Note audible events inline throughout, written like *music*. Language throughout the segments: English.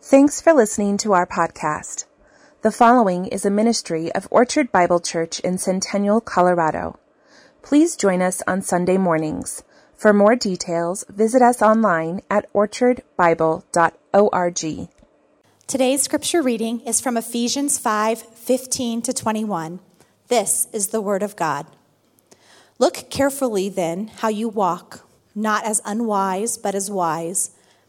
Thanks for listening to our podcast. The following is a ministry of Orchard Bible Church in Centennial, Colorado. Please join us on Sunday mornings. For more details, visit us online at orchardbible.org. Today's scripture reading is from Ephesians 5 15 to 21. This is the Word of God. Look carefully then how you walk, not as unwise, but as wise,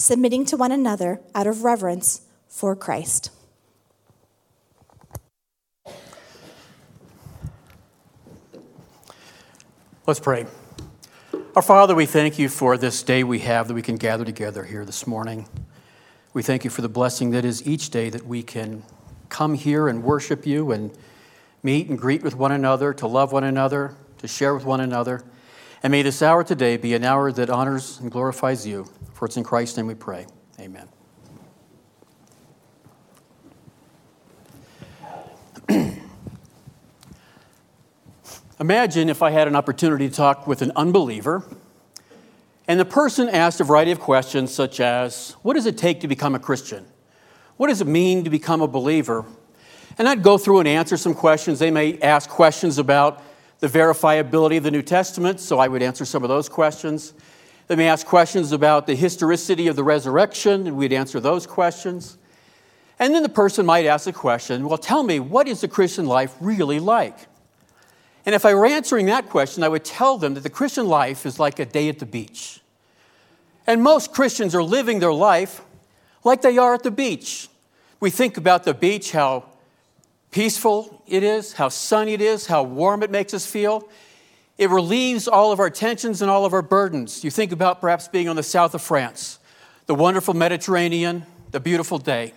submitting to one another out of reverence for Christ. Let's pray. Our Father, we thank you for this day we have that we can gather together here this morning. We thank you for the blessing that is each day that we can come here and worship you and meet and greet with one another, to love one another, to share with one another. And may this hour today be an hour that honors and glorifies you. For it's in Christ's name we pray. Amen. *clears throat* Imagine if I had an opportunity to talk with an unbeliever, and the person asked a variety of questions, such as What does it take to become a Christian? What does it mean to become a believer? And I'd go through and answer some questions. They may ask questions about the verifiability of the New Testament, so I would answer some of those questions. They may ask questions about the historicity of the resurrection, and we'd answer those questions. And then the person might ask the question, Well, tell me, what is the Christian life really like? And if I were answering that question, I would tell them that the Christian life is like a day at the beach. And most Christians are living their life like they are at the beach. We think about the beach, how peaceful it is, how sunny it is, how warm it makes us feel. It relieves all of our tensions and all of our burdens. You think about perhaps being on the south of France, the wonderful Mediterranean, the beautiful day.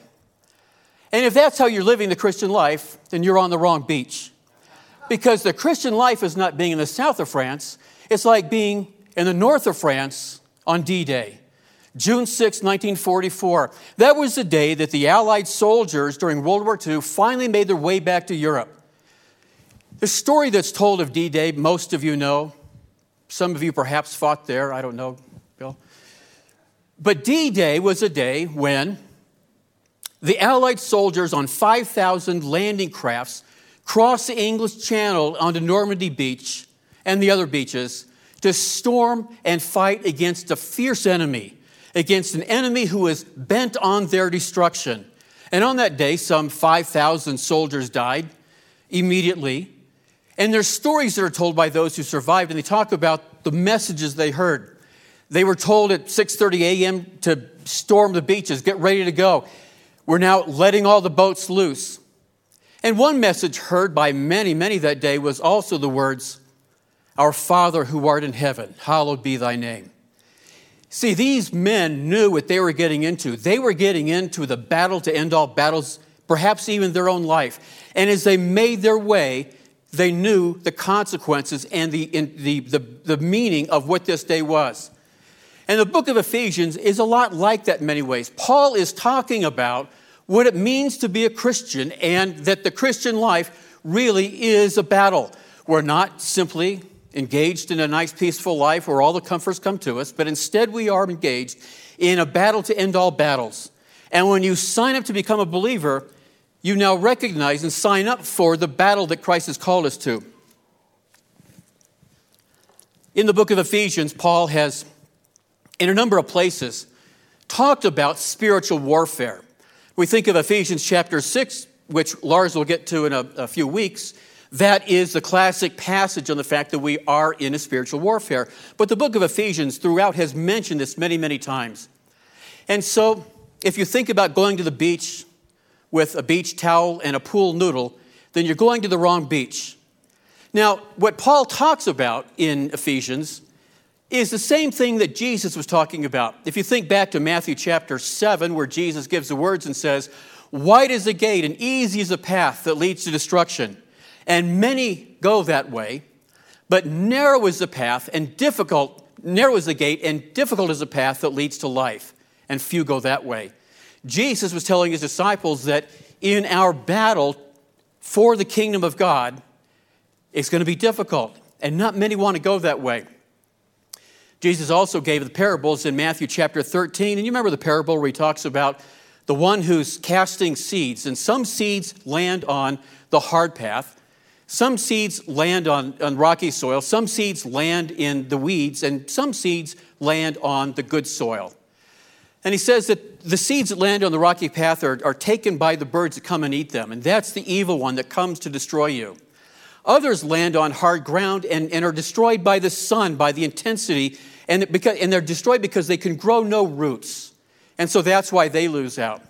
And if that's how you're living the Christian life, then you're on the wrong beach. Because the Christian life is not being in the south of France, it's like being in the north of France on D Day. June 6, 1944. That was the day that the Allied soldiers during World War II finally made their way back to Europe. The story that's told of D Day, most of you know. Some of you perhaps fought there. I don't know, Bill. But D Day was a day when the Allied soldiers on 5,000 landing crafts crossed the English Channel onto Normandy Beach and the other beaches to storm and fight against a fierce enemy, against an enemy who was bent on their destruction. And on that day, some 5,000 soldiers died immediately. And there's stories that are told by those who survived, and they talk about the messages they heard. They were told at 6:30 a.m. to storm the beaches, get ready to go. We're now letting all the boats loose. And one message heard by many, many that day was also the words, Our Father who art in heaven, hallowed be thy name. See, these men knew what they were getting into. They were getting into the battle to end all battles, perhaps even their own life. And as they made their way, they knew the consequences and the, the, the, the meaning of what this day was. And the book of Ephesians is a lot like that in many ways. Paul is talking about what it means to be a Christian and that the Christian life really is a battle. We're not simply engaged in a nice, peaceful life where all the comforts come to us, but instead we are engaged in a battle to end all battles. And when you sign up to become a believer, you now recognize and sign up for the battle that Christ has called us to. In the book of Ephesians, Paul has, in a number of places, talked about spiritual warfare. We think of Ephesians chapter 6, which Lars will get to in a, a, few weeks. That is the classic passage on the fact that we are in a spiritual warfare. But the book of Ephesians throughout has mentioned this many, many times. And so, if you think about going to the beach with a beach towel and a pool noodle, then you're going to the wrong beach. Now, what Paul talks about in Ephesians is the same thing that Jesus was talking about. If you think back to Matthew chapter 7, where Jesus gives the words and says, Wide is the gate and easy is the path that leads to destruction, and many go that way, but narrow is the path and difficult, narrow is the gate and difficult is the path that leads to life, and few go that way. Jesus was telling his disciples that in our battle for the kingdom of God, it's going to be difficult, and not many want to go that way. Jesus also gave the parables in Matthew chapter 13. And you remember the parable where he talks about the one who's casting seeds, and some seeds land on the hard path, some seeds land on, on rocky soil, some seeds land in the weeds, and some seeds land on the good soil. And he says that the seeds that land on the rocky path are, are taken by the birds that come and eat them, and that's the evil one that comes to destroy you. Others land on hard ground and, and are destroyed by the sun, by the intensity and, because, and they're destroyed because they can grow no roots. And so that's why they lose out.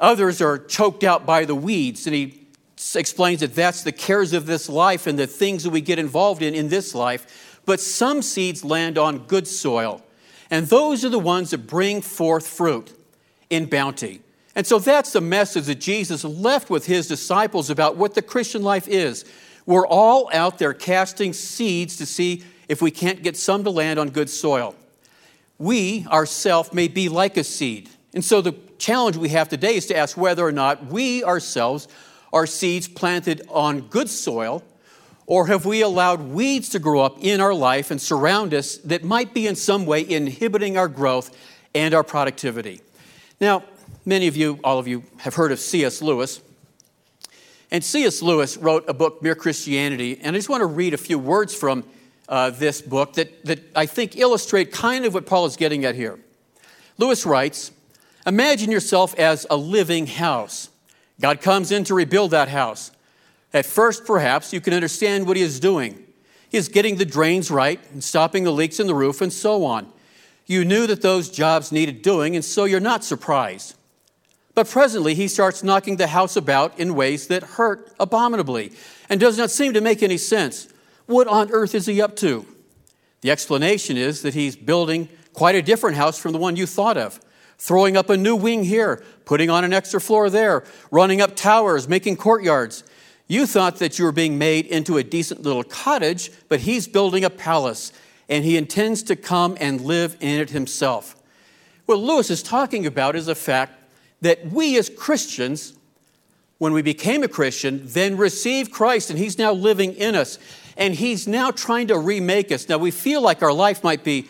Others are choked out by the weeds, and he explains that that's the cares of this life and the things that we get involved in in this life. But some seeds land on good soil, and those are the ones that bring forth fruit in bounty. And so that's the message that Jesus left with his disciples about what the Christian life is. We're all out there casting seeds to see if we can't get some to land on good soil. We ourselves may be like a seed. And so the challenge we have today is to ask whether or not we ourselves are seeds planted on good soil, or have we allowed weeds to grow up in our life and surround us that might be in some way inhibiting our growth and our productivity? Now, many of you, all of you, have heard of C.S. Lewis. And C.S. Lewis wrote a book, Mere Christianity, and I just want to read a few words from uh, this book that, that I think illustrate kind of what Paul is getting at here. Lewis writes Imagine yourself as a living house. God comes in to rebuild that house. At first, perhaps, you can understand what he is doing. He is getting the drains right and stopping the leaks in the roof and so on. You knew that those jobs needed doing, and so you're not surprised. But presently, he starts knocking the house about in ways that hurt abominably and does not seem to make any sense. What on earth is he up to? The explanation is that he's building quite a different house from the one you thought of. Throwing up a new wing here, putting on an extra floor there, running up towers, making courtyards. You thought that you were being made into a decent little cottage, but he's building a palace, and he intends to come and live in it himself. What Lewis is talking about is the fact that we as Christians, when we became a Christian, then received Christ, and he's now living in us and He's now trying to remake us. Now, we feel like our life might be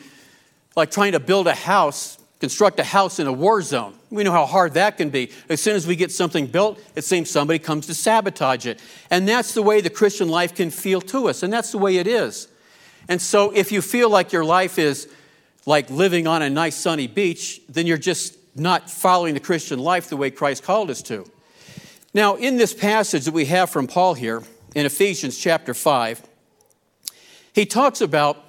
like trying to build a house, construct a house in a war zone. We know how hard that can be. As soon as we get something built, it seems somebody comes to sabotage it. And that's the way the Christian life can feel to us, and that's the way it is. And so, if you feel like your life is like living on a nice sunny beach, then you're just not following the Christian life the way Christ called us to. Now, in this passage that we have from Paul here in Ephesians chapter 5, he talks about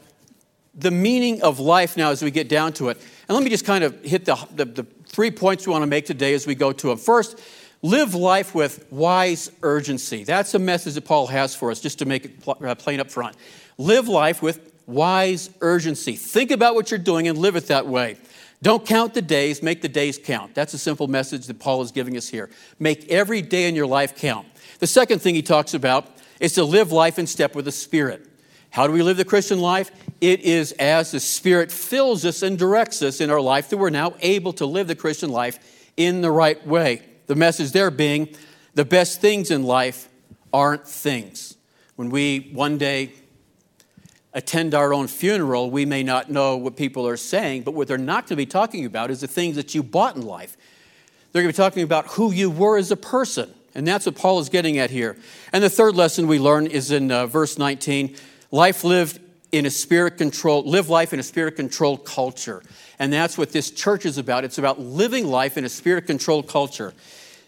the meaning of life now as we get down to it. And let me just kind of hit the, the, the three points we want to make today as we go to them. First, live life with wise urgency. That's a message that Paul has for us, just to make it uh, plain up front. Live life with wise urgency. Think about what you're doing and live it that way. Don't count the days, make the days count. That's a simple message that Paul is giving us here. Make every day in your life count. The second thing he talks about is to live life in step with the Spirit. How do we live the Christian life? It is as the Spirit fills us and directs us in our life that we're now able to live the Christian life in the right way. The message there being the best things in life aren't things. When we one day attend our own funeral, we may not know what people are saying, but what they're not going to be talking about is the things that you bought in life. They're going to be talking about who you were as a person. And that's what Paul is getting at here. And the third lesson we learn is in uh, verse 19 Life lived in a spirit controlled, live life in a spirit controlled culture. And that's what this church is about. It's about living life in a spirit controlled culture.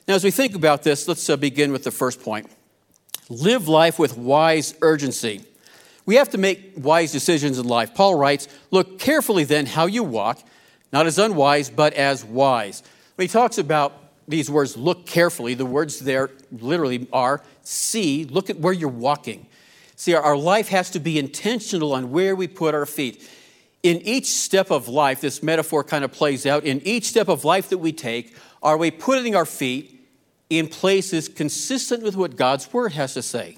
Now, as we think about this, let's uh, begin with the first point live life with wise urgency. We have to make wise decisions in life. Paul writes, Look carefully then how you walk, not as unwise, but as wise. When he talks about these words, look carefully, the words there literally are see, look at where you're walking. See, our, life has to be intentional on where we put our feet. In each step of life, this metaphor kind of plays out. In each step of life that we take, are we putting our feet in places consistent with what God's word has to say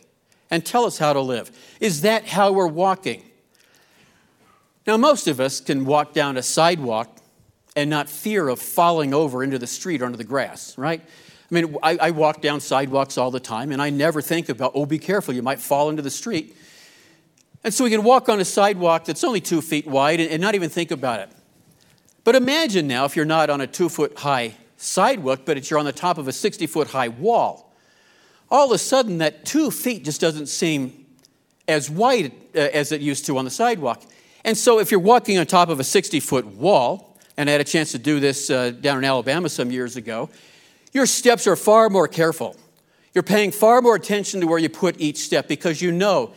and tell us how to live? Is that how we're walking? Now, most of us can walk down a sidewalk and not fear of falling over into the street or into the grass, right? I mean, I, I, walk down sidewalks all the time, and I never think about, oh, be careful, you might fall into the street. And so we can walk on a sidewalk that's only two feet wide and, and not even think about it. But imagine now if you're not on a two foot high sidewalk, but you're on the top of a 60 foot high wall. All of a sudden, that two feet just doesn't seem as wide uh, as it used to on the sidewalk. And so, if you're walking on top of a 60 foot wall, and I had a chance to do this uh, down in Alabama some years ago, your steps are far more careful. You're paying far more attention to where you put each step because you know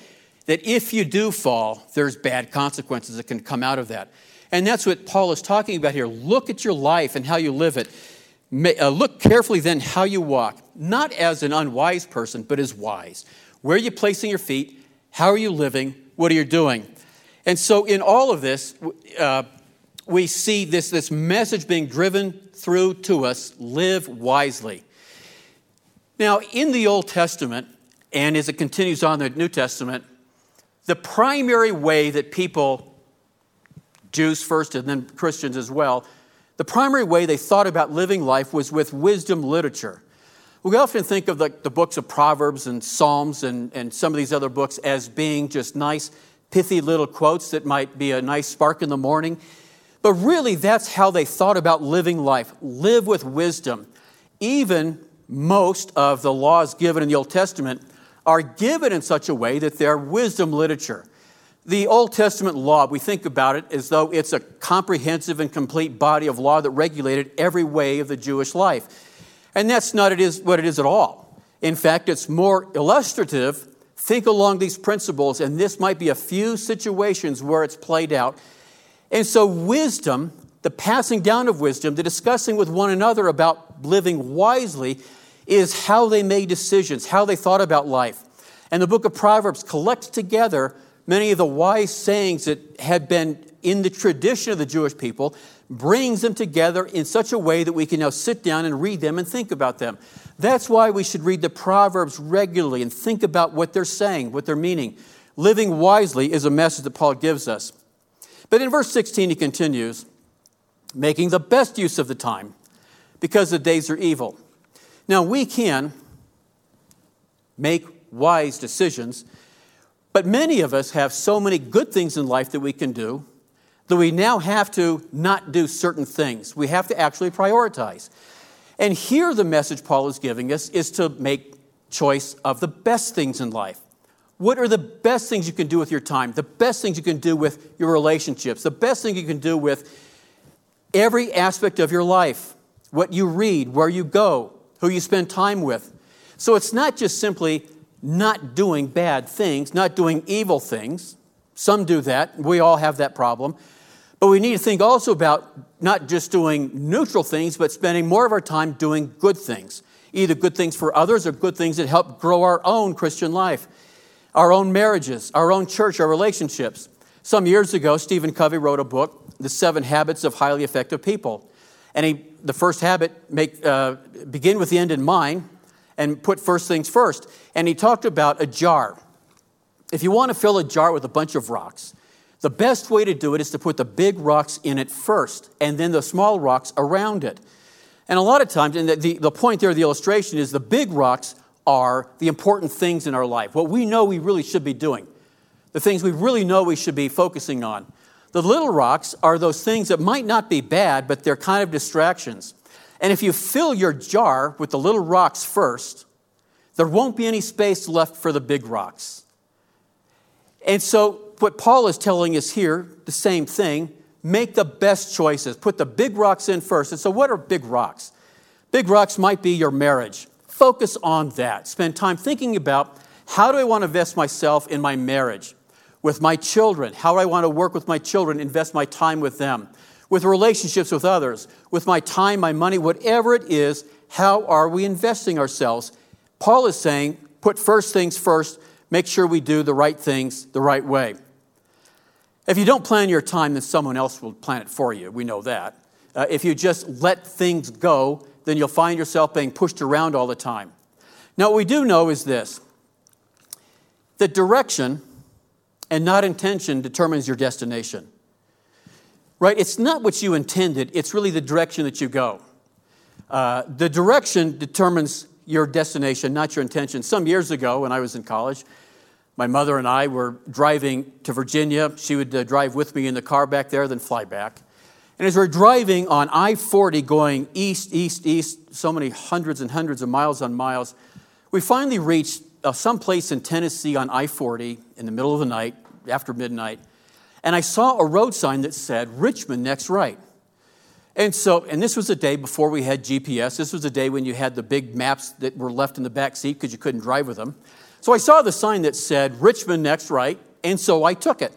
that if you do fall, there's bad consequences that can come out of that. And that's what Paul is talking about here. Look at your life and how you live it. Uh, look carefully then how you walk, not as an unwise person, but as wise. Where are you placing your feet? How are you living? What are you doing? And so, in all of this, uh, we see this, this message being driven through to us live wisely. Now, in the Old Testament, and as it continues on the New Testament, the primary way that people, Jews first and then Christians as well, the primary way they thought about living life was with wisdom literature. We often think of the, the books of Proverbs and Psalms and, and some of these other books as being just nice, pithy little quotes that might be a nice spark in the morning. But really, that's how they thought about living life live with wisdom. Even most of the laws given in the Old Testament are given in such a way that they're wisdom literature. The Old Testament law, we think about it as though it's a comprehensive and complete body of law that regulated every way of the Jewish life. And that's not it is, what it is at all. In fact, it's more illustrative. Think along these principles, and this might be a few situations where it's played out and so, wisdom, the passing down of wisdom, the discussing with one another about living wisely, is how they made decisions, how they thought about life. And the book of Proverbs collects together many of the wise sayings that had been in the tradition of the Jewish people, brings them together in such a way that we can now sit down and read them and think about them. That's why we should read the Proverbs regularly and think about what they're saying, what they're meaning. Living wisely is a message that Paul gives us. But in verse 16, he continues, making the best use of the time because the days are evil. Now, we can make wise decisions, but many of us have so many good things in life that we can do that we now have to not do certain things. We have to actually prioritize. And here, the message Paul is giving us is to make choice of the best things in life. What are the best things you can do with your time? The best things you can do with your relationships? The best thing you can do with every aspect of your life? What you read, where you go, who you spend time with. So it's not just simply not doing bad things, not doing evil things. Some do that. We all have that problem. But we need to think also about not just doing neutral things, but spending more of our time doing good things, either good things for others or good things that help grow our own Christian life our own marriages, our own church, our relationships. Some years ago, Stephen Covey wrote a book, The Seven Habits of Highly Effective People. And he, the first habit, make, uh, begin with the end in mind and put first things first. And he talked about a jar. If you want to fill a jar with a bunch of rocks, the best way to do it is to put the big rocks in it first and then the small rocks around it. And a lot of times, and the, the, the point there, the illustration is the big rocks are the important things in our life, what we know we really should be doing, the things we really know we should be focusing on. The little rocks are those things that might not be bad, but they're kind of distractions. And if you fill your jar with the little rocks first, there won't be any space left for the big rocks. And so, what Paul is telling us here, the same thing make the best choices. Put the big rocks in first. And so, what are big rocks? Big rocks might be your marriage. Focus on that. Spend time thinking about how do I want to invest myself in my marriage, with my children? How do I want to work with my children, invest my time with them, with relationships with others, with my time, my money, whatever it is, how are we investing ourselves? Paul is saying, put first things first, make sure we do the right things the right way. If you don't plan your time, then someone else will plan it for you. We know that. Uh, if you just let things go, then you'll find yourself being pushed around all the time. Now, what we do know is this that direction and not intention determines your destination. Right? It's not what you intended, it's really the direction that you go. Uh, the direction determines your destination, not your intention. Some years ago, when I was in college, my mother and I were driving to Virginia. She would uh, drive with me in the car back there, then fly back. And as we're driving on I 40 going east, east, east, so many hundreds and hundreds of miles on miles, we finally reached uh, some place in Tennessee on I 40 in the middle of the night, after midnight, and I saw a road sign that said Richmond next right. And so, and this was a day before we had GPS. This was a day when you had the big maps that were left in the back seat because you couldn't drive with them. So I saw the sign that said Richmond next right, and so I took it.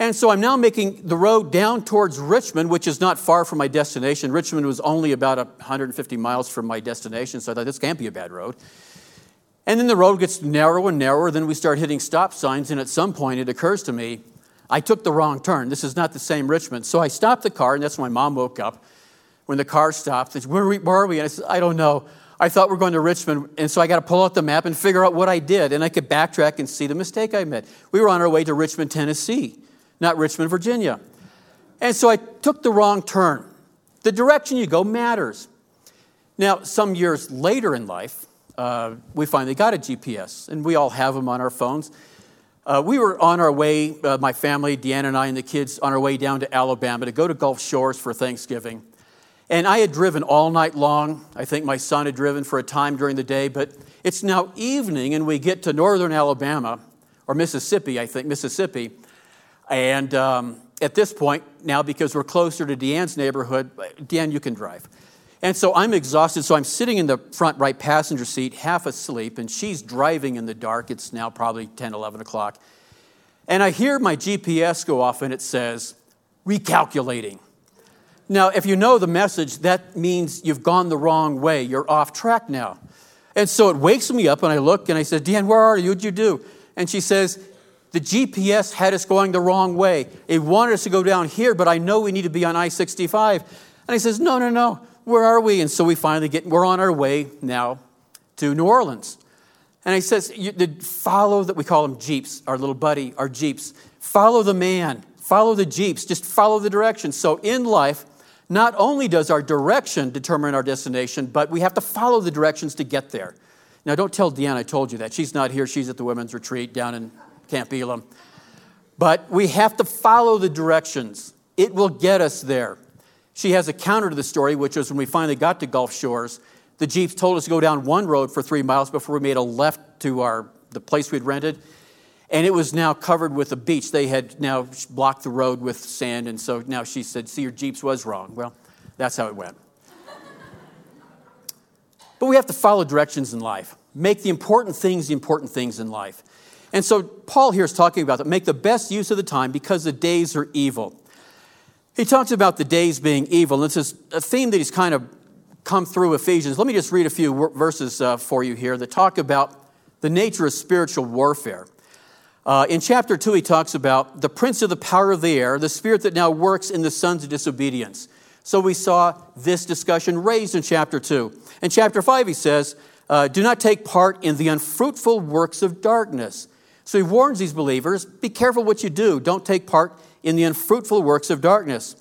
And so I'm now making the road down towards Richmond, which is not far from my destination. Richmond was only about 150 miles from my destination, so I thought this can't be a bad road. And then the road gets narrower and narrower. Then we start hitting stop signs. And at some point, it occurs to me, I took the wrong turn. This is not the same Richmond. So I stopped the car, and that's when my mom woke up. When the car stopped, said, where, are we, where are we? And I said, I don't know. I thought we are going to Richmond. And so I got to pull out the map and figure out what I did. And I could backtrack and see the mistake I made. We were on our way to Richmond, Tennessee, not Richmond, Virginia. And so I took the wrong turn. The direction you go matters. Now, some years later in life, uh, we finally got a GPS, and we all have them on our phones. Uh, we were on our way, uh, my family, Deanna and I, and the kids, on our way down to Alabama to go to Gulf Shores for Thanksgiving. And I had driven all night long. I think my son had driven for a time during the day, but it's now evening, and we get to northern Alabama, or Mississippi, I think, Mississippi. And um, at this point, now because we're closer to Deanne's neighborhood, Deanne, you can drive. And so I'm exhausted. So I'm sitting in the front right passenger seat, half asleep, and she's driving in the dark. It's now probably 10, 11 o'clock. And I hear my GPS go off and it says, recalculating. Now, if you know the message, that means you've gone the wrong way. You're off track now. And so it wakes me up and I look and I said, Deanne, where are you? What'd you do? And she says, the GPS had us going the wrong way. It wanted us to go down here, but I know we need to be on I 65. And he says, No, no, no where are we? And so we finally get, we're on our way now to New Orleans. And he says, follow that, we call them Jeeps, our little buddy, our Jeeps. Follow the man, follow the Jeeps, just follow the direction. So in life, not only does our direction determine our destination, but we have to follow the directions to get there. Now, don't tell Deanne I told you that. She's not here. She's at the women's retreat down in Camp Elim. But we have to follow the directions. It will get us there. She has a counter to the story, which was when we finally got to Gulf Shores, the Jeeps told us to go down one road for three miles before we made a left to our, the place we'd rented. And it was now covered with a beach. They had now blocked the road with sand. And so now she said, See, your Jeeps was wrong. Well, that's how it went. but we have to follow directions in life, make the important things the important things in life. And so Paul here is talking about that. Make the best use of the time because the days are evil. He talks about the days being evil. And this is a theme that he's kind of come through Ephesians. Let me just read a few verses uh, for you here that talk about the nature of spiritual warfare. Uh, in chapter 2, he talks about the prince of the power of the air, the spirit that now works in the sons of disobedience. So we saw this discussion raised in chapter 2. In chapter 5, he says, uh, Do not take part in the unfruitful works of darkness. So he warns these believers be careful what you do. Don't take part in the unfruitful works of darkness.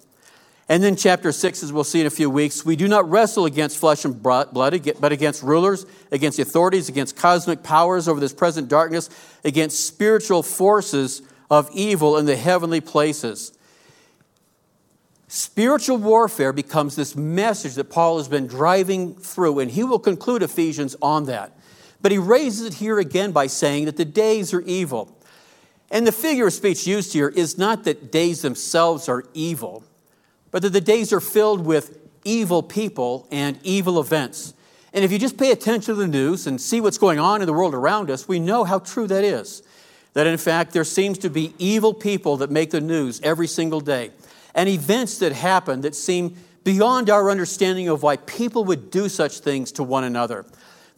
And then, chapter 6, as we'll see in a few weeks, we do not wrestle against flesh and blood, but against rulers, against authorities, against cosmic powers over this present darkness, against spiritual forces of evil in the heavenly places. Spiritual warfare becomes this message that Paul has been driving through, and he will conclude Ephesians on that. But he raises it here again by saying that the days are evil. And the figure of speech used here is not that days themselves are evil, but that the days are filled with evil people and evil events. And if you just pay attention to the news and see what's going on in the world around us, we know how true that is. That in fact, there seems to be evil people that make the news every single day, and events that happen that seem beyond our understanding of why people would do such things to one another.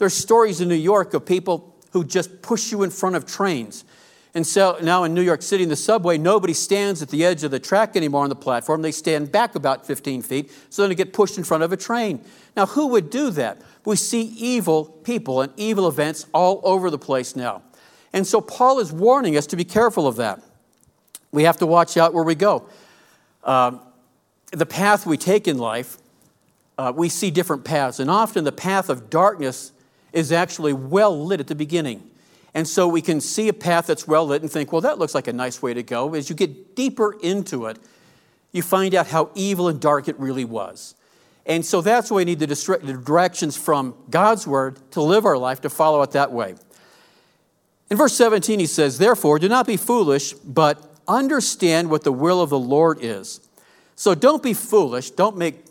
There's stories in New York of people who just push you in front of trains. And so now in New York City, in the subway, nobody stands at the edge of the track anymore on the platform. They stand back about 15 feet so they get pushed in front of a train. Now, who would do that? We see evil people and evil events all over the place now. And so Paul is warning us to be careful of that. We have to watch out where we go. Um, the path we take in life, uh, we see different paths. And often the path of darkness is actually well lit at the beginning. And so we can see a path that's well lit and think, well, that looks like a nice way to go. As you get deeper into it, you find out how evil and dark it really was. And so that's why we need the, directions from God's word to live our life, to follow it that way. In verse 17, he says, Therefore, do not be foolish, but understand what the will of the Lord is. So don't be foolish, don't make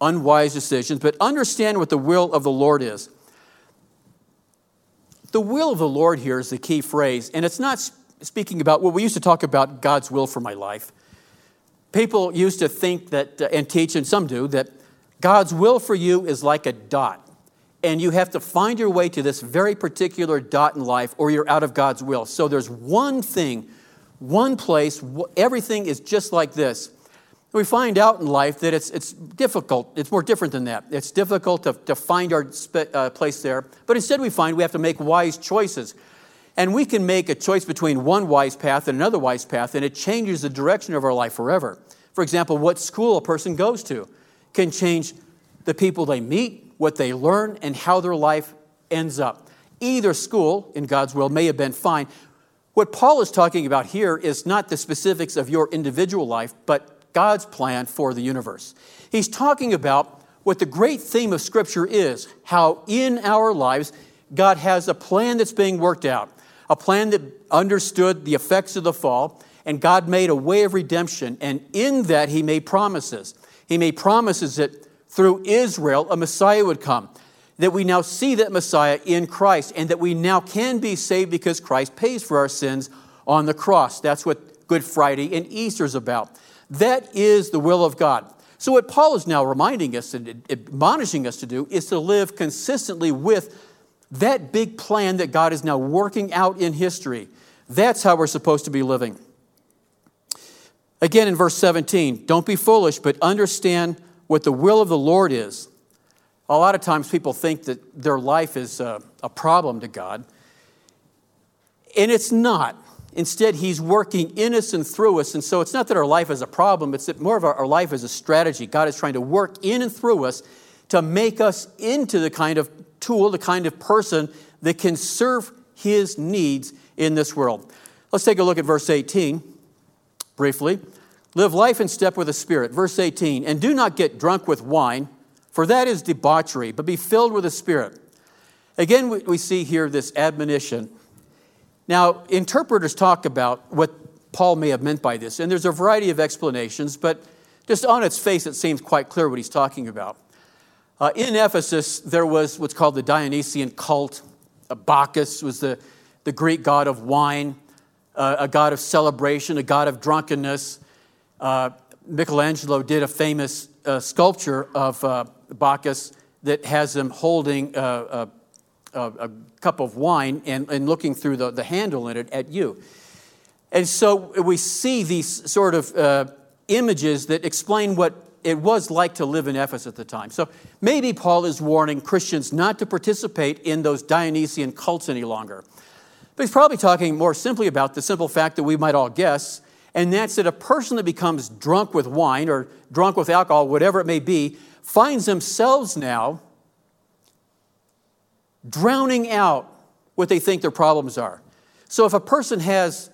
unwise decisions, but understand what the will of the Lord is. The will of the Lord here is the key phrase, and it's not speaking about, well, we used to talk about God's will for my life. People used to think that, uh, and teach, and some do, that God's will for you is like a dot. And you have to find your way to this very particular dot in life, or you're out of God's will. So there's one thing, one place, everything is just like this. We find out in life that it's, it's difficult. It's more different than that. It's difficult to, to find our spe- uh, place there. But instead, we find we have to make wise choices. And we can make a choice between one wise path and another wise path, and it changes the direction of our life forever. For example, what school a person goes to can change the people they meet, what they learn, and how their life ends up. Either school, in God's will, may have been fine. What Paul is talking about here is not the specifics of your individual life, but God's plan for the universe. He's talking about what the great theme of Scripture is how in our lives, God has a plan that's being worked out, a plan that understood the effects of the fall, and God made a way of redemption. And in that, He made promises. He made promises that through Israel, a Messiah would come, that we now see that Messiah in Christ, and that we now can be saved because Christ pays for our sins on the cross. That's what Good Friday and Easter is about. That is the will of God. So, what Paul is now reminding us and admonishing us to do is to live consistently with that big plan that God is now working out in history. That's how we're supposed to be living. Again, in verse 17, don't be foolish, but understand what the will of the Lord is. A lot of times people think that their life is a, a problem to God, and it's not. Instead, He's working in us and through us. And so it's not that our life is a problem, it's that more of our, our life is a strategy. God is trying to work in and through us to make us into the kind of tool, the kind of person that can serve His needs in this world. Let's take a look at verse 18 briefly. Live life in step with the Spirit. Verse 18, and do not get drunk with wine, for that is debauchery, but be filled with the Spirit. Again, we see here this admonition now, interpreters talk about what Paul may have meant by this, and there's a variety of explanations, but just on its face, it seems quite clear what he's talking about. Uh, in Ephesus, there was what's called the Dionysian cult. Uh, Bacchus was the, the Greek god of wine, uh, a god of celebration, a god of drunkenness. Uh, Michelangelo did a famous uh, sculpture of uh, Bacchus that has him holding a, a cup of wine and, and looking through the, the handle in it at you. And so we see these sort of uh, images that explain what it was like to live in Ephesus at the time. So maybe Paul is warning Christians not to participate in those Dionysian cults any longer. But he's probably talking more simply about the simple fact that we might all guess, and that's that a person that becomes drunk with wine or drunk with alcohol, whatever it may be, finds themselves now drowning out what they think their problems are. So if a person has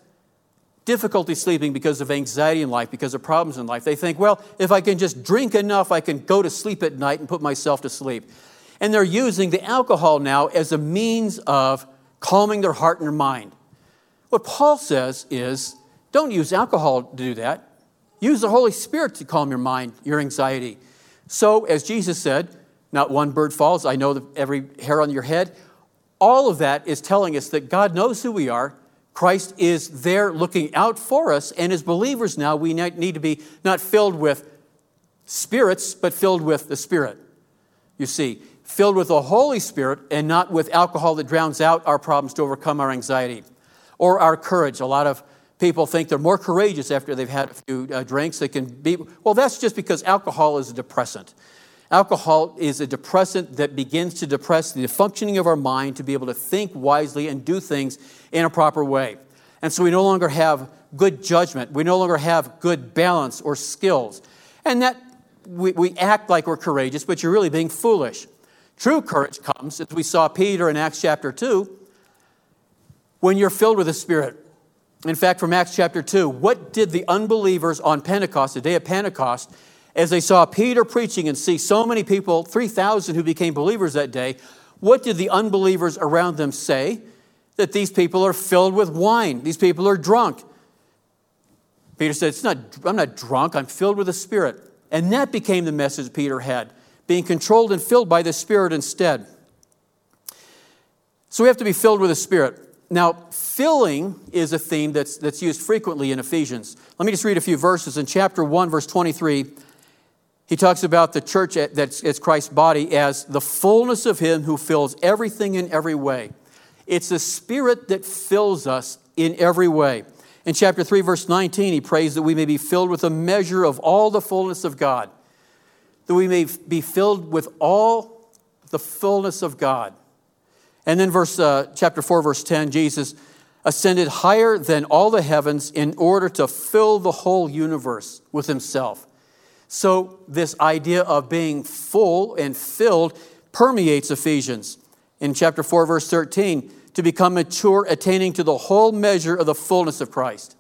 difficulty sleeping because of anxiety in life, because of problems in life, they think, well, if I can just drink enough, I can go to sleep at night and put myself to sleep. And they're using the alcohol now as a means of calming their heart and their mind. What Paul says is don't use alcohol to do that. Use the Holy Spirit to calm your mind, your anxiety. So, as Jesus said, not one bird falls. I know every hair on your head. All of that is telling us that God knows who we are. Christ is there looking out for us. And as believers now, we need to be not filled with spirits, but filled with the Spirit. You see, filled with the Holy Spirit and not with alcohol that drowns out our problems to overcome our anxiety or our courage. A lot of people think they're more courageous after they've had a few uh, drinks. They can be, well, that's just because alcohol is a depressant. Alcohol is a depressant that begins to depress the functioning of our mind to be able to think wisely and do things in a proper way. And so we no longer have good judgment. We no longer have good balance or skills. And that we, we act like we're courageous, but you're really being foolish. True courage comes, as we saw Peter in Acts chapter 2, when you're filled with the Spirit. In fact, from Acts chapter 2, what did the unbelievers on Pentecost, the day of Pentecost, as they saw Peter preaching and see so many people, 3,000 who became believers that day, what did the unbelievers around them say? That these people are filled with wine. These people are drunk. Peter said, it's not, I'm not drunk, I'm filled with the Spirit. And that became the message Peter had, being controlled and filled by the Spirit instead. So we have to be filled with the Spirit. Now, filling is a theme that's, that's used frequently in Ephesians. Let me just read a few verses. In chapter 1, verse 23, he talks about the church that's Christ's body as the fullness of Him who fills everything in every way. It's the Spirit that fills us in every way. In chapter 3, verse 19, he prays that we may be filled with a measure of all the fullness of God, that we may be filled with all the fullness of God. And then, verse, uh, chapter 4, verse 10, Jesus ascended higher than all the heavens in order to fill the whole universe with himself. So, this idea of being full and filled permeates Ephesians. In chapter 4, verse 13, to become mature, attaining to the whole measure of the fullness of Christ.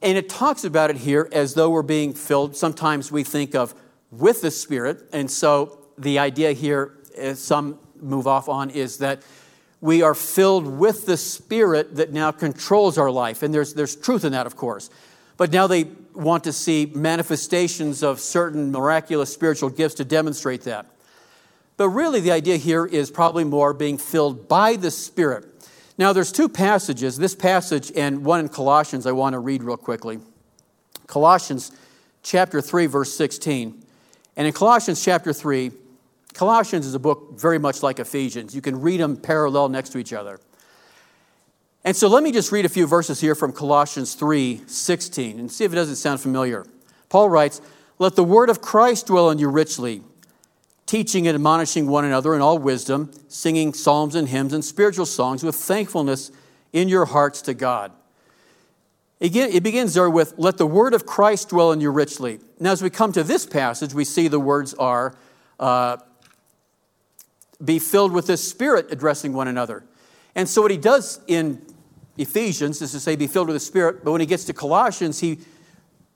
And it talks about it here as though we're being filled. Sometimes we think of with the Spirit. And so the idea here, some move off on, is that we are filled with the Spirit that now controls our life. And there's, there's truth in that, of course. But now they want to see manifestations of certain miraculous spiritual gifts to demonstrate that. But really, the idea here is probably more being filled by the Spirit. Now, there's two passages, this passage and one in Colossians, I want to read real quickly. Colossians chapter 3, verse 16. And in Colossians chapter 3, Colossians is a book very much like Ephesians. You can read them parallel next to each other. And so let me just read a few verses here from Colossians 3 16 and see if it doesn't sound familiar. Paul writes, Let the word of Christ dwell in you richly, teaching and admonishing one another in all wisdom, singing psalms and hymns and spiritual songs with thankfulness in your hearts to God. Again, it begins there with, Let the word of Christ dwell in you richly. Now, as we come to this passage, we see the words are, uh, Be filled with the Spirit, addressing one another. And so, what he does in Ephesians is to say, be filled with the Spirit, but when he gets to Colossians, he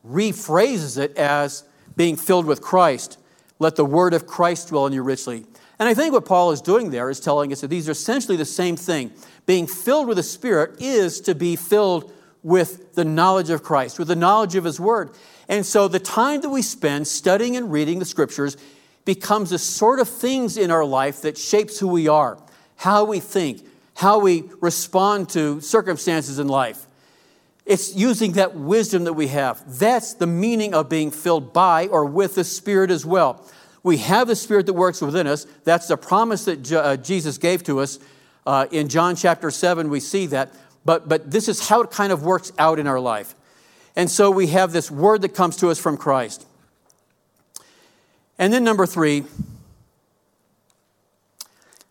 rephrases it as being filled with Christ. Let the word of Christ dwell in you richly. And I think what Paul is doing there is telling us that these are essentially the same thing. Being filled with the Spirit is to be filled with the knowledge of Christ, with the knowledge of His Word. And so the time that we spend studying and reading the Scriptures becomes the sort of things in our life that shapes who we are, how we think, how we respond to circumstances in life. It's using that wisdom that we have. That's the meaning of being filled by or with the Spirit as well. We have the Spirit that works within us. That's the promise that uh, Jesus gave to us. Uh, in John chapter 7, we see that. But, but this is how it kind of works out in our life. And so we have this word that comes to us from Christ. And then, number three,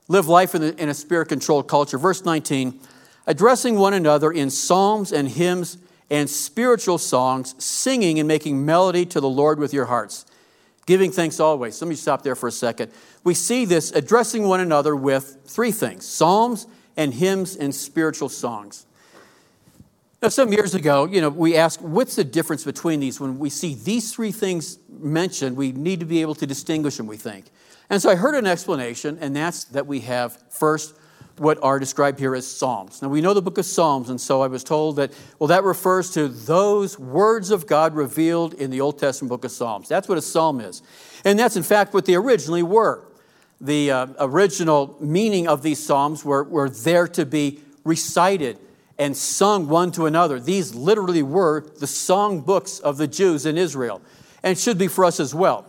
live life in, in a spirit controlled culture. Verse 19, addressing one another in psalms and hymns and spiritual songs, singing and making melody to the Lord with your hearts, giving thanks always. Let me stop there for a second. We see this addressing one another with three things psalms and hymns and spiritual songs. Now, some years ago, you know, we asked, what's the difference between these? When we see these three things mentioned, we need to be able to distinguish them, we think. And so I heard an explanation, and that's that we have first what are described here as Psalms. Now we know the book of Psalms, and so I was told that, well, that refers to those words of God revealed in the Old Testament book of Psalms. That's what a psalm is. And that's in fact what they originally were. The uh, original meaning of these Psalms were, were there to be recited and sung one to another. These literally were the song books of the Jews in Israel, and should be for us as well.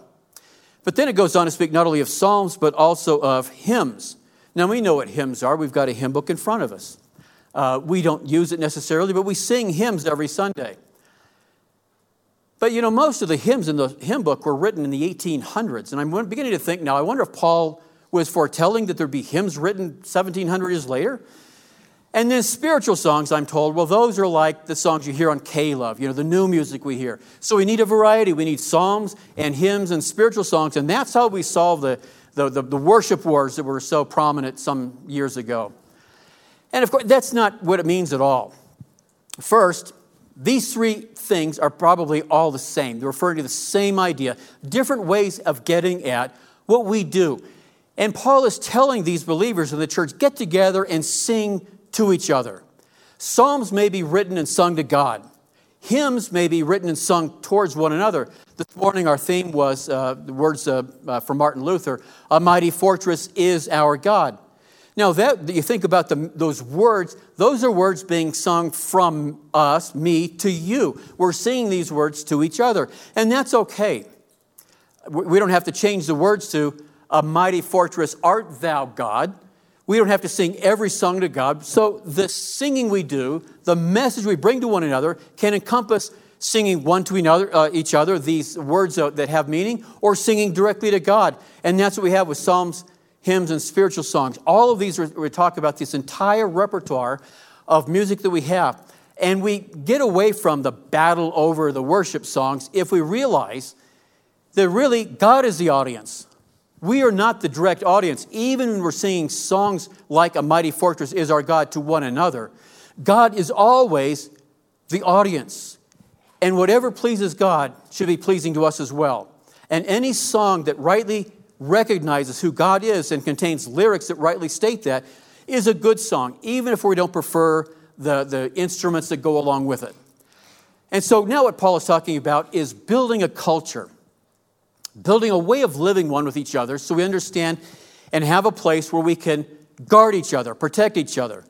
But then it goes on to speak not only of psalms, but also of hymns. Now, we know what hymns are. We've got a hymn book in front of us. Uh, we don't use it necessarily, but we sing hymns every Sunday. But you know, most of the hymns in the hymn book were written in the 1800s. And I'm beginning to think now, I wonder if Paul was foretelling that there'd be hymns written 1700 years later. And then spiritual songs, I'm told, well, those are like the songs you hear on K-Love, you know, the new music we hear. So we need a variety. We need psalms and hymns and spiritual songs. And that's how we solve the, the, the, the worship wars that were so prominent some years ago. And of course, that's not what it means at all. First, these three things are probably all the same. They're referring to the same idea, different ways of getting at what we do. And Paul is telling these believers in the church get together and sing to each other. Psalms may be written and sung to God. Hymns may be written and sung towards one another. This morning, our theme was uh, the words uh, uh, from Martin Luther A mighty fortress is our God. Now, that you think about the, those words, those are words being sung from us, me, to you. We're singing these words to each other, and that's okay. We don't have to change the words to, A mighty fortress art thou, God. We don't have to sing every song to God. So, the singing we do, the message we bring to one another, can encompass singing one to another, uh, each other, these words that have meaning, or singing directly to God. And that's what we have with Psalms hymns, and spiritual songs. All of these, we talk about this entire repertoire of music that we have. And we get away from the battle over the worship songs if we realize that really God is the audience. We are not the direct audience. Even when we're singing songs like A Mighty Fortress is Our God to one another, God is always the audience. And whatever pleases God should be pleasing to us as well. And any song that rightly recognizes who God is and contains lyrics that rightly state that is a good song, even if we don't prefer the, the instruments that go along with it. And so now what Paul is talking about is building a culture, building a way of living one with each other so we understand and have a place where we can guard each other, protect each other.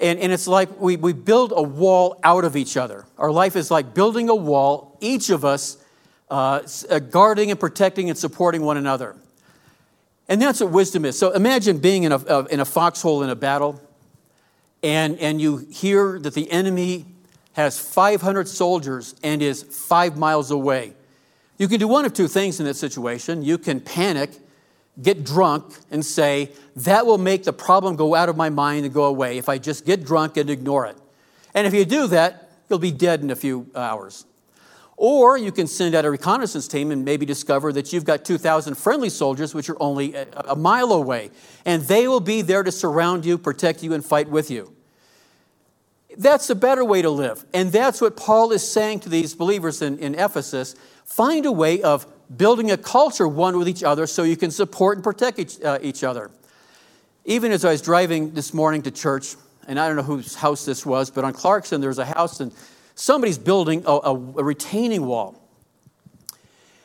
And, and it's like we, we build a wall out of each other. Our life is like building a wall, each of us uh, uh guarding and protecting and supporting one another. And that's what wisdom is. So imagine being in a, in a foxhole in a battle, and, and you hear that the enemy has 500 soldiers and is five miles away. You can do one of two things in that situation. You can panic, get drunk, and say, That will make the problem go out of my mind and go away if I just get drunk and ignore it. And if you do that, you'll be dead in a few hours. Or you can send out a reconnaissance team and maybe discover that you've got 2,000 friendly soldiers, which are only a, mile away, and they will be there to surround you, protect you, and fight with you. That's a better way to live. And that's what Paul is saying to these believers in, in Ephesus. Find a way of building a culture one with each other so you can support and protect each, uh, each other. Even as I was driving this morning to church, and I don't know whose house this was, but on Clarkson, there's a house, and somebody's building a, a, a retaining wall.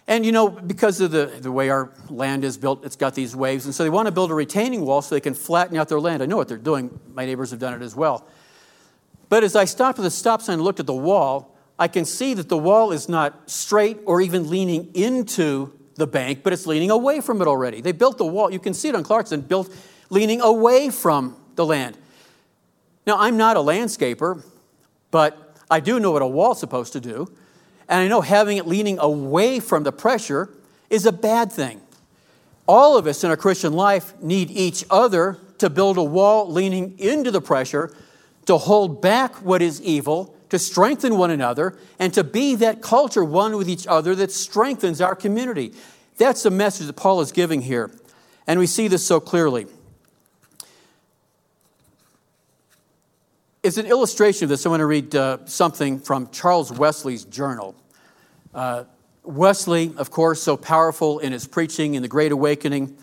And you know, because of the, the way our land is built, it's got these waves. And so they want to build a retaining wall so they can flatten out their land. I know what they're doing. My neighbors have done it as well. But as I stopped at the stop sign and looked at the wall, I can see that the wall is not straight or even leaning into the bank, but it's leaning away from it already. They built the wall. You can see it on Clarkson, built leaning away from the land. Now, I'm not a landscaper, but I do know what a wall's supposed to do, and I know having it leaning away from the pressure is a bad thing. All of us in our Christian life need each other to build a wall leaning into the pressure, to hold back what is evil, to strengthen one another, and to be that culture one with each other that strengthens our community. That's the message that Paul is giving here. And we see this so clearly. As an illustration of this, I want to read uh, something from Charles Wesley's journal. Uh, Wesley, of course, so powerful in his preaching in the Great Awakening,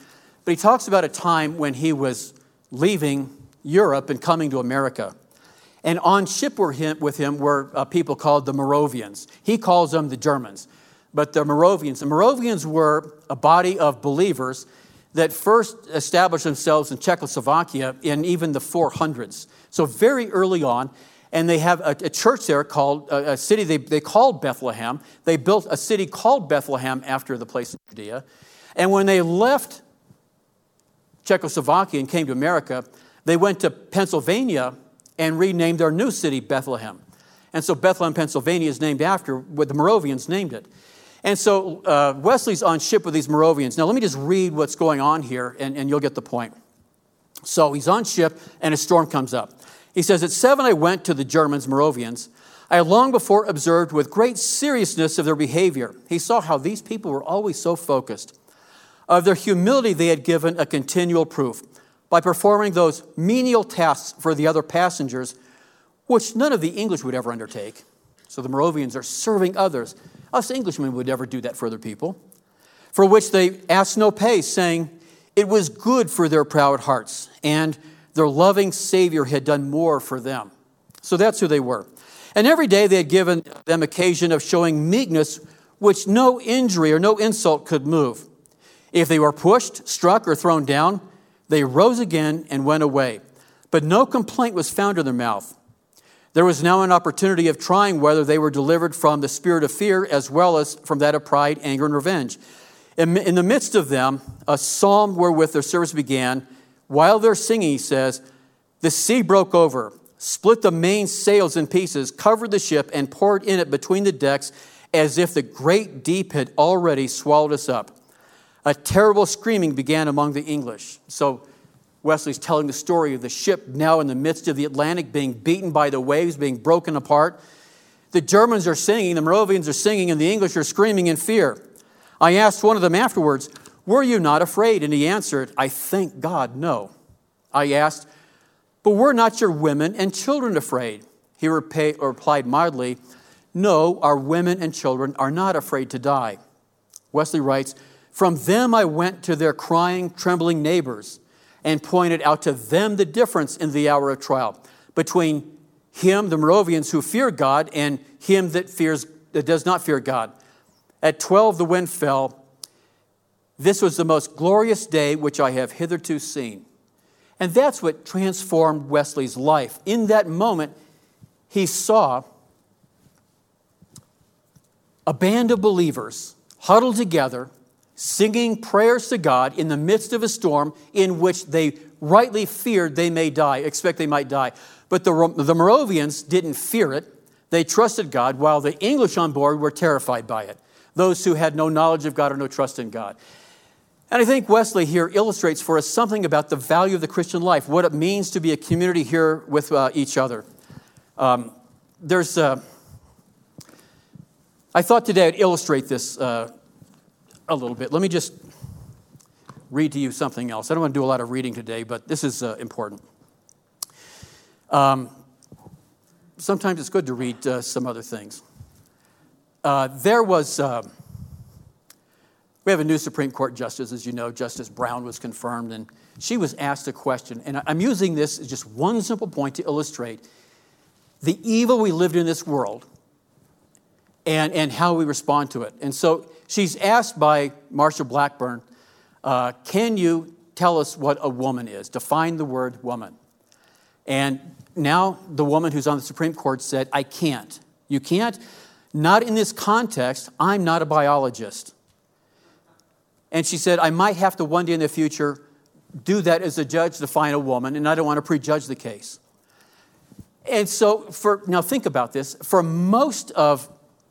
but he talks about a time when he was leaving Europe and coming to America. And on ship with him were uh, people called the Moravians. He calls them the Germans, but the Moravians. The Moravians were a body of believers that first established themselves in Czechoslovakia in even the 400s. So, very early on, and they have a, a church there called a, a city they, they called Bethlehem. They built a city called Bethlehem after the place in Judea. And when they left Czechoslovakia and came to America, they went to Pennsylvania and renamed their new city Bethlehem. And so Bethlehem, Pennsylvania is named after what the Moravians named it. And so uh, Wesley's on ship with these Moravians. Now, let me just read what's going on here, and, and you'll get the point. So he's on ship, and a storm comes up. He says, At seven, I went to the Germans, Moravians. I long before observed with great seriousness of their behavior. He saw how these people were always so focused. Of their humility, they had given a continual proof by performing those menial tasks for the other passengers, which none of the English would ever undertake. So the Moravians are serving others. Us Englishmen would never do that for other people. For which they asked no pay, saying, It was good for their proud hearts, and their loving Savior had done more for them. So that's who they were. And every day they had given them occasion of showing meekness, which no injury or no insult could move. If they were pushed, struck, or thrown down, they rose again and went away. But no complaint was found in their mouth. There was now an opportunity of trying whether they were delivered from the spirit of fear as well as from that of pride, anger, and revenge. In, the midst of them, a psalm wherewith their service began, while they're singing, he says, The sea broke over, split the main sails in pieces, covered the ship, and poured in it between the decks as if the great deep had already swallowed us up. A terrible screaming began among the English. So Wesley's telling the story of the ship now in the midst of the Atlantic being beaten by the waves, being broken apart. The Germans are singing, the Moravians are singing, and the English are screaming in fear. I asked one of them afterwards, Were you not afraid? And he answered, I thank God, no. I asked, But were not your women and children afraid? He replied mildly, No, our women and children are not afraid to die. Wesley writes, From them I went to their crying, trembling neighbors and pointed out to them the difference in the hour of trial between him, the Moravians who fear God, and him that fears that does not fear God. At 12 the wind fell. This was the most glorious day which I have hitherto seen. And that's what transformed Wesley's life. In that moment, he saw a band of believers huddled together singing prayers to God in the midst of a storm in which they rightly feared they may die, expect they might die. But the, the Moravians didn't fear it. They trusted God, while the English on board were terrified by it, those who had no knowledge of God or no trust in God. And I think Wesley here illustrates for us something about the value of the Christian life, what it means to be a community here with uh, each other. Um, there's, uh, I thought today I'd illustrate this uh, a little bit. Let me just read to you something else. I don't want to do a lot of reading today, but this is uh, important. Um, sometimes it's good to read uh, some other things. Uh, there was, uh, we have a new Supreme Court justice, as you know, Justice Brown was confirmed, and she was asked a question. And I'm using this as just one simple point to illustrate the evil we lived in this world and, and how we respond to it. And so she's asked by Marsha Blackburn, uh, Can you tell us what a woman is? Define the word woman. And now the woman who's on the Supreme Court said, I can't. You can't? Not in this context. I'm not a biologist. And she said, I might have to one day in the future do that as a judge define a woman, and I don't want to prejudge the case. And so, for now, think about this. For most of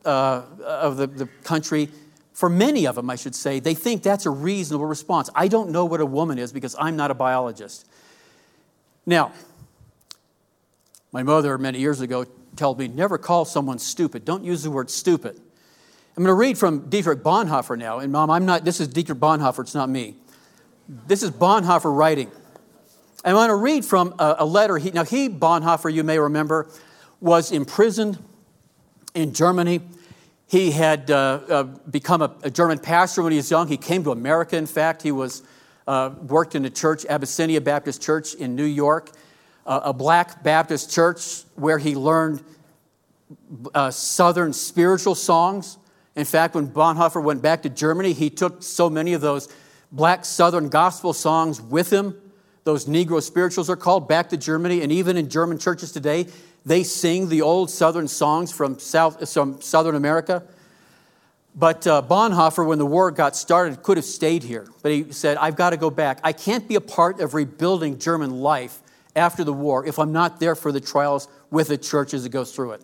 uh, of the, the country, for many of them, I should say, they think that's a reasonable response. I don't know what a woman is because I'm not a biologist. Now, my mother many years ago told me never call someone stupid. Don't use the word stupid. I'm going to read from Dietrich Bonhoeffer now. And mom, I'm not, this is Dietrich Bonhoeffer, it's not me. This is Bonhoeffer writing. I'm going to read from a, a letter. He, now, he, Bonhoeffer, you may remember, was imprisoned in Germany he had uh, uh, become a, a, German pastor when he was young. He came to America, in fact. He was, uh, worked in a church, Abyssinian Baptist Church in New York, a black Baptist church where he learned uh, Southern spiritual songs. In fact, when Bonhoeffer went back to Germany, he took so many of those black Southern gospel songs with him. Those Negro spirituals are called back to Germany. And even in German churches today, they sing the old Southern songs from, South, from Southern America. But uh, Bonhoeffer, when the war got started, could have stayed here. But he said, I've got to go back. I can't be a part of rebuilding German life after the war if I'm not there for the trials with the church as it goes through it.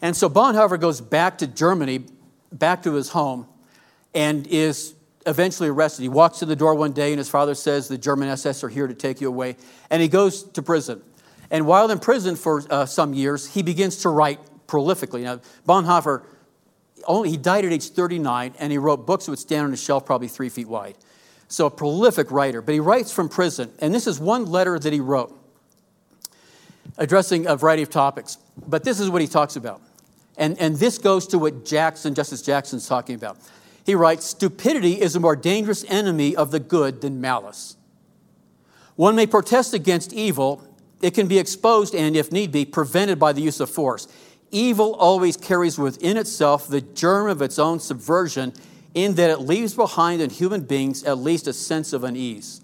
And so Bonhoeffer goes back to Germany, back to his home, and is eventually arrested. He walks to the door one day, and his father says, The German SS are here to take you away. And he goes to prison. And while in prison for uh, some years, he begins to write prolifically. Now, Bonhoeffer, only, he died at age 39, and he wrote books that would stand on a shelf probably three feet wide. So, a prolific writer. But he writes from prison. And this is one letter that he wrote addressing a variety of topics. But this is what he talks about. And, and this goes to what Jackson, Justice Jackson's talking about. He writes Stupidity is a more dangerous enemy of the good than malice. One may protest against evil, it can be exposed and, if need be, prevented by the use of force. Evil always carries within itself the germ of its own subversion, in that it leaves behind in human beings at least a sense of unease.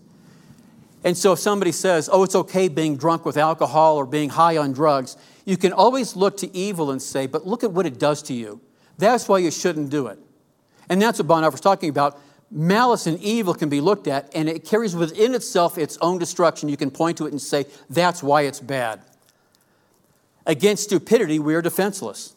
And so if somebody says, oh, it's okay being drunk with alcohol or being high on drugs, you can always look to evil and say, but look at what it does to you. That's why you shouldn't do it. And that's what Bonhoeffer's talking about. Malice and evil can be looked at, and it carries within itself its own destruction. You can point to it and say, that's why it's bad. Against stupidity, we are defenseless.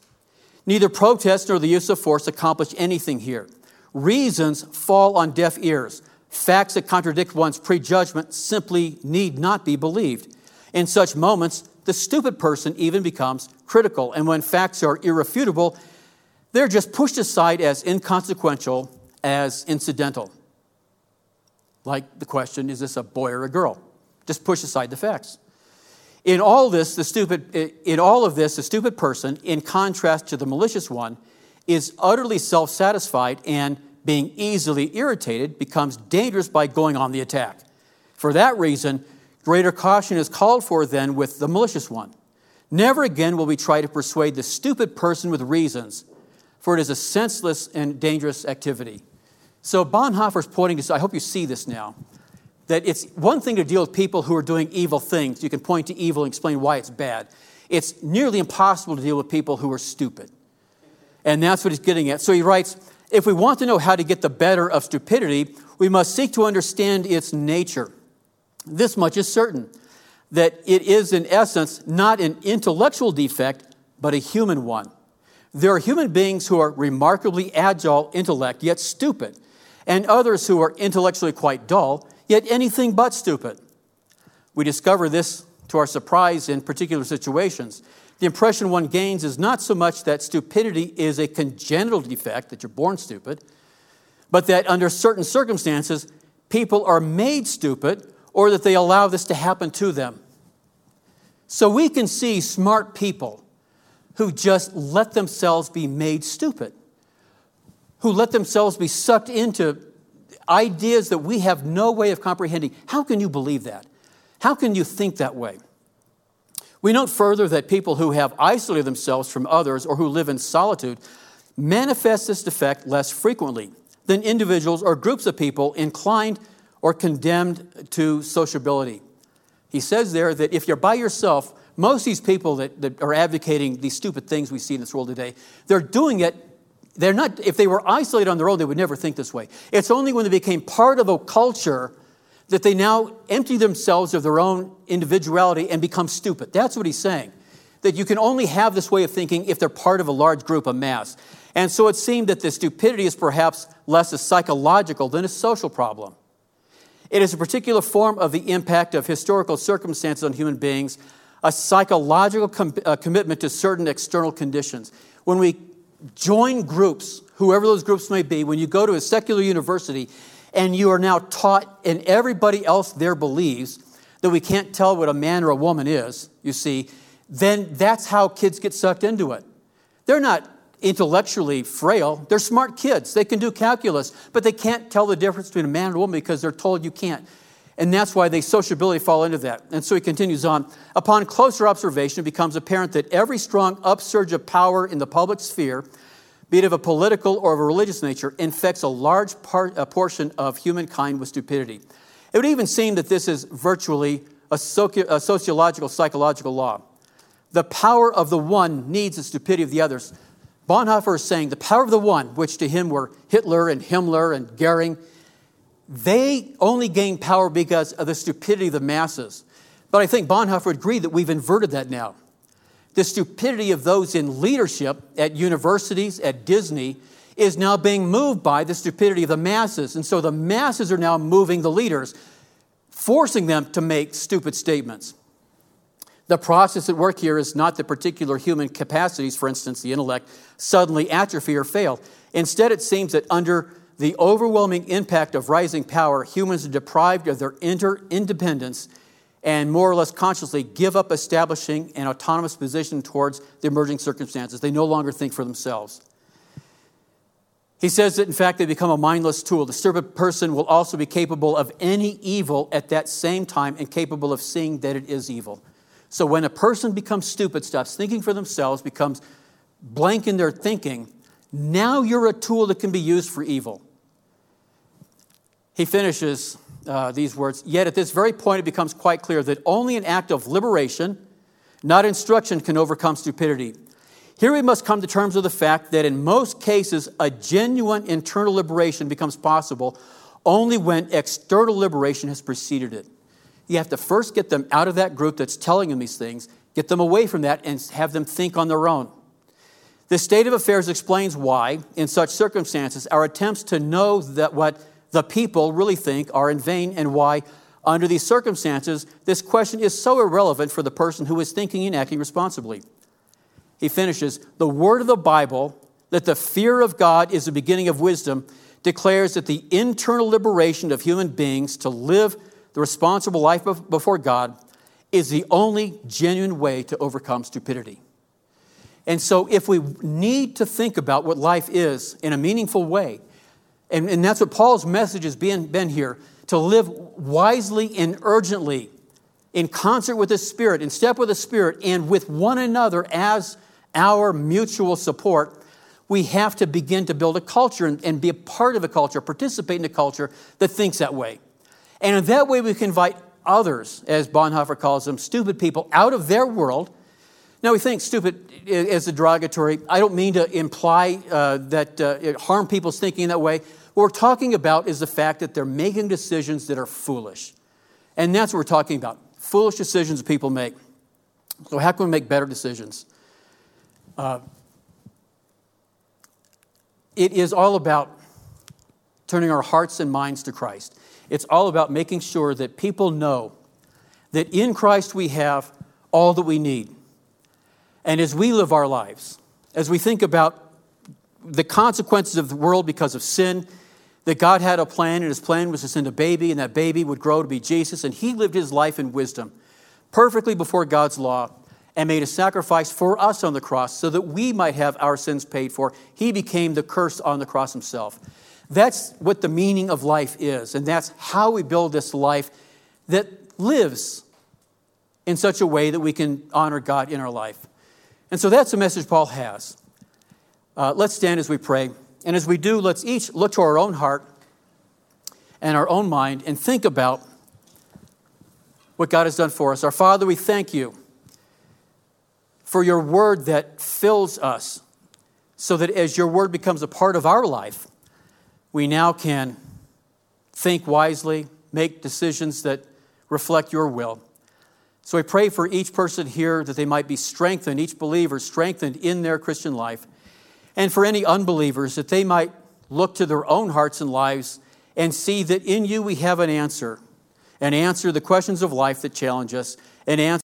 Neither protest nor the use of force accomplish anything here. Reasons fall on deaf ears. Facts that contradict one's prejudgment simply need not be believed. In such moments, the stupid person even becomes critical. And when facts are irrefutable, they're just pushed aside as inconsequential, as incidental. Like the question is this a boy or a girl? Just push aside the facts. In all this, the stupid, in all of this, the stupid person, in contrast to the malicious one, is utterly self-satisfied and being easily irritated, becomes dangerous by going on the attack. For that reason, greater caution is called for than with the malicious one. Never again will we try to persuade the stupid person with reasons, for it is a senseless and dangerous activity. So Bonhoeffer's pointing to, so I hope you see this now, that it's one thing to deal with people who are doing evil things. You can point to evil and explain why it's bad. It's nearly impossible to deal with people who are stupid. And that's what he's getting at. So he writes, if we want to know how to get the better of stupidity, we must seek to understand its nature. This much is certain that it is, in essence, not an intellectual defect, but a human one. There are human beings who are remarkably agile intellect, yet stupid, and others who are intellectually quite dull, yet anything but stupid. We discover this to our surprise in particular situations. The impression one gains is not so much that stupidity is a congenital defect, that you're born stupid, but that under certain circumstances, people are made stupid or that they allow this to happen to them. So we can see smart people who just let themselves be made stupid, who let themselves be sucked into ideas that we have no way of comprehending. How can you believe that? How can you think that way? We note further that people who have isolated themselves from others or who live in solitude manifest this defect less frequently than individuals or groups of people inclined or condemned to sociability. He says there that if you're by yourself, most of these people that, that are advocating these stupid things we see in this world today, they're doing it. They're not, if they were isolated on their own, they would never think this way. It's only when they became part of a culture that they now empty themselves of their own individuality and become stupid. That's what he's saying. That you can only have this way of thinking if they're part of a large group, a mass. And so it seemed that the stupidity is perhaps less a psychological than a social problem. It is a particular form of the impact of historical circumstances on human beings, a psychological com- uh, commitment to certain external conditions. When we join groups, whoever those groups may be, when you go to a secular university and you are now taught, and everybody else there believes that we can't tell what a man or a woman is, you see, then that's how kids get sucked into it. They're not intellectually frail. They're smart kids. They can do calculus, but they can't tell the difference between a man and a woman because they're told you can't. And that's why they sociability fall into that. And so he continues on. Upon closer observation, it becomes apparent that every strong upsurge of power in the public sphere be it of a political or of a religious nature, infects a large part, a portion of humankind with stupidity. It would even seem that this is virtually a, soci- a sociological, psychological law. The power of the one needs the stupidity of the others. Bonhoeffer is saying the power of the one, which to him were Hitler and Himmler and Goering, they only gain power because of the stupidity of the masses. But I think Bonhoeffer would agree that we've inverted that now. The stupidity of those in leadership at universities, at Disney, is now being moved by the stupidity of the masses. And so the masses are now moving the leaders, forcing them to make stupid statements. The process at work here is not the particular human capacities, for instance, the intellect, suddenly atrophy or fail. Instead, it seems that under the overwhelming impact of rising power, humans are deprived of their inter independence and more or less consciously give up establishing an autonomous position towards the emerging circumstances. They no longer think for themselves. He says that, in fact, they become a mindless tool. The stupid person will also be capable of any evil at that same time and capable of seeing that it is evil. So when a person becomes stupid, stops thinking for themselves, becomes blank in their thinking, now you're a tool that can be used for evil. He finishes uh, these words Yet at this very point, it becomes quite clear that only an act of liberation, not instruction, can overcome stupidity. Here we must come to terms with the fact that in most cases, a genuine internal liberation becomes possible only when external liberation has preceded it. You have to first get them out of that group that's telling them these things, get them away from that, and have them think on their own. This state of affairs explains why, in such circumstances, our attempts to know that what the people really think are in vain and why, under these circumstances, this question is so irrelevant for the person who is thinking and acting responsibly he finishes, the word of the Bible, that the fear of God is the beginning of wisdom, declares that the internal liberation of human beings to live the responsible life before God is the only genuine way to overcome stupidity. And so, if we need to think about what life is in a meaningful way, and, and that's what Paul's message has been, been here to live wisely and urgently in concert with the Spirit, in step with the Spirit, and with one another as our mutual support, we have to begin to build a culture and, and, be a part of a culture, participate in a culture that thinks that way. And in that way, we can invite others, as Bonhoeffer calls them, stupid people, out of their world. Now, we think stupid is a derogatory. I don't mean to imply uh, that uh, harm people's thinking in that way. What we're talking about is the fact that they're making decisions that are foolish. And that's what we're talking about foolish decisions that people make. So, how can we make better decisions? Uh, it is all about turning our hearts and minds to Christ. It's all about making sure that people know that in Christ we have all that we need. And as we live our lives, as we think about the consequences of the world because of sin, that God had a plan, and his plan was to send a baby, and that baby would grow to be Jesus, and he lived his life in wisdom, perfectly before God's law and made a sacrifice for us on the cross so that we might have our sins paid for. He became the curse on the cross himself. That's what the meaning of life is, and that's how we build this life that lives in such a way that we can honor God in our life. And so that's the message Paul has. Uh, let's stand as we pray. And as we do, let's each look to our own heart and our own mind and think about what God has done for us. Our Father, we thank you for your word that fills us, so that as your word becomes a part of our life, we now can think wisely, make decisions that reflect your will. So I pray for each person here that they might be strengthened, each believer strengthened in their Christian life, and for any unbelievers that they might look to their own hearts and lives and see that in you we have an answer, an answer to the questions of life that challenge us, an answer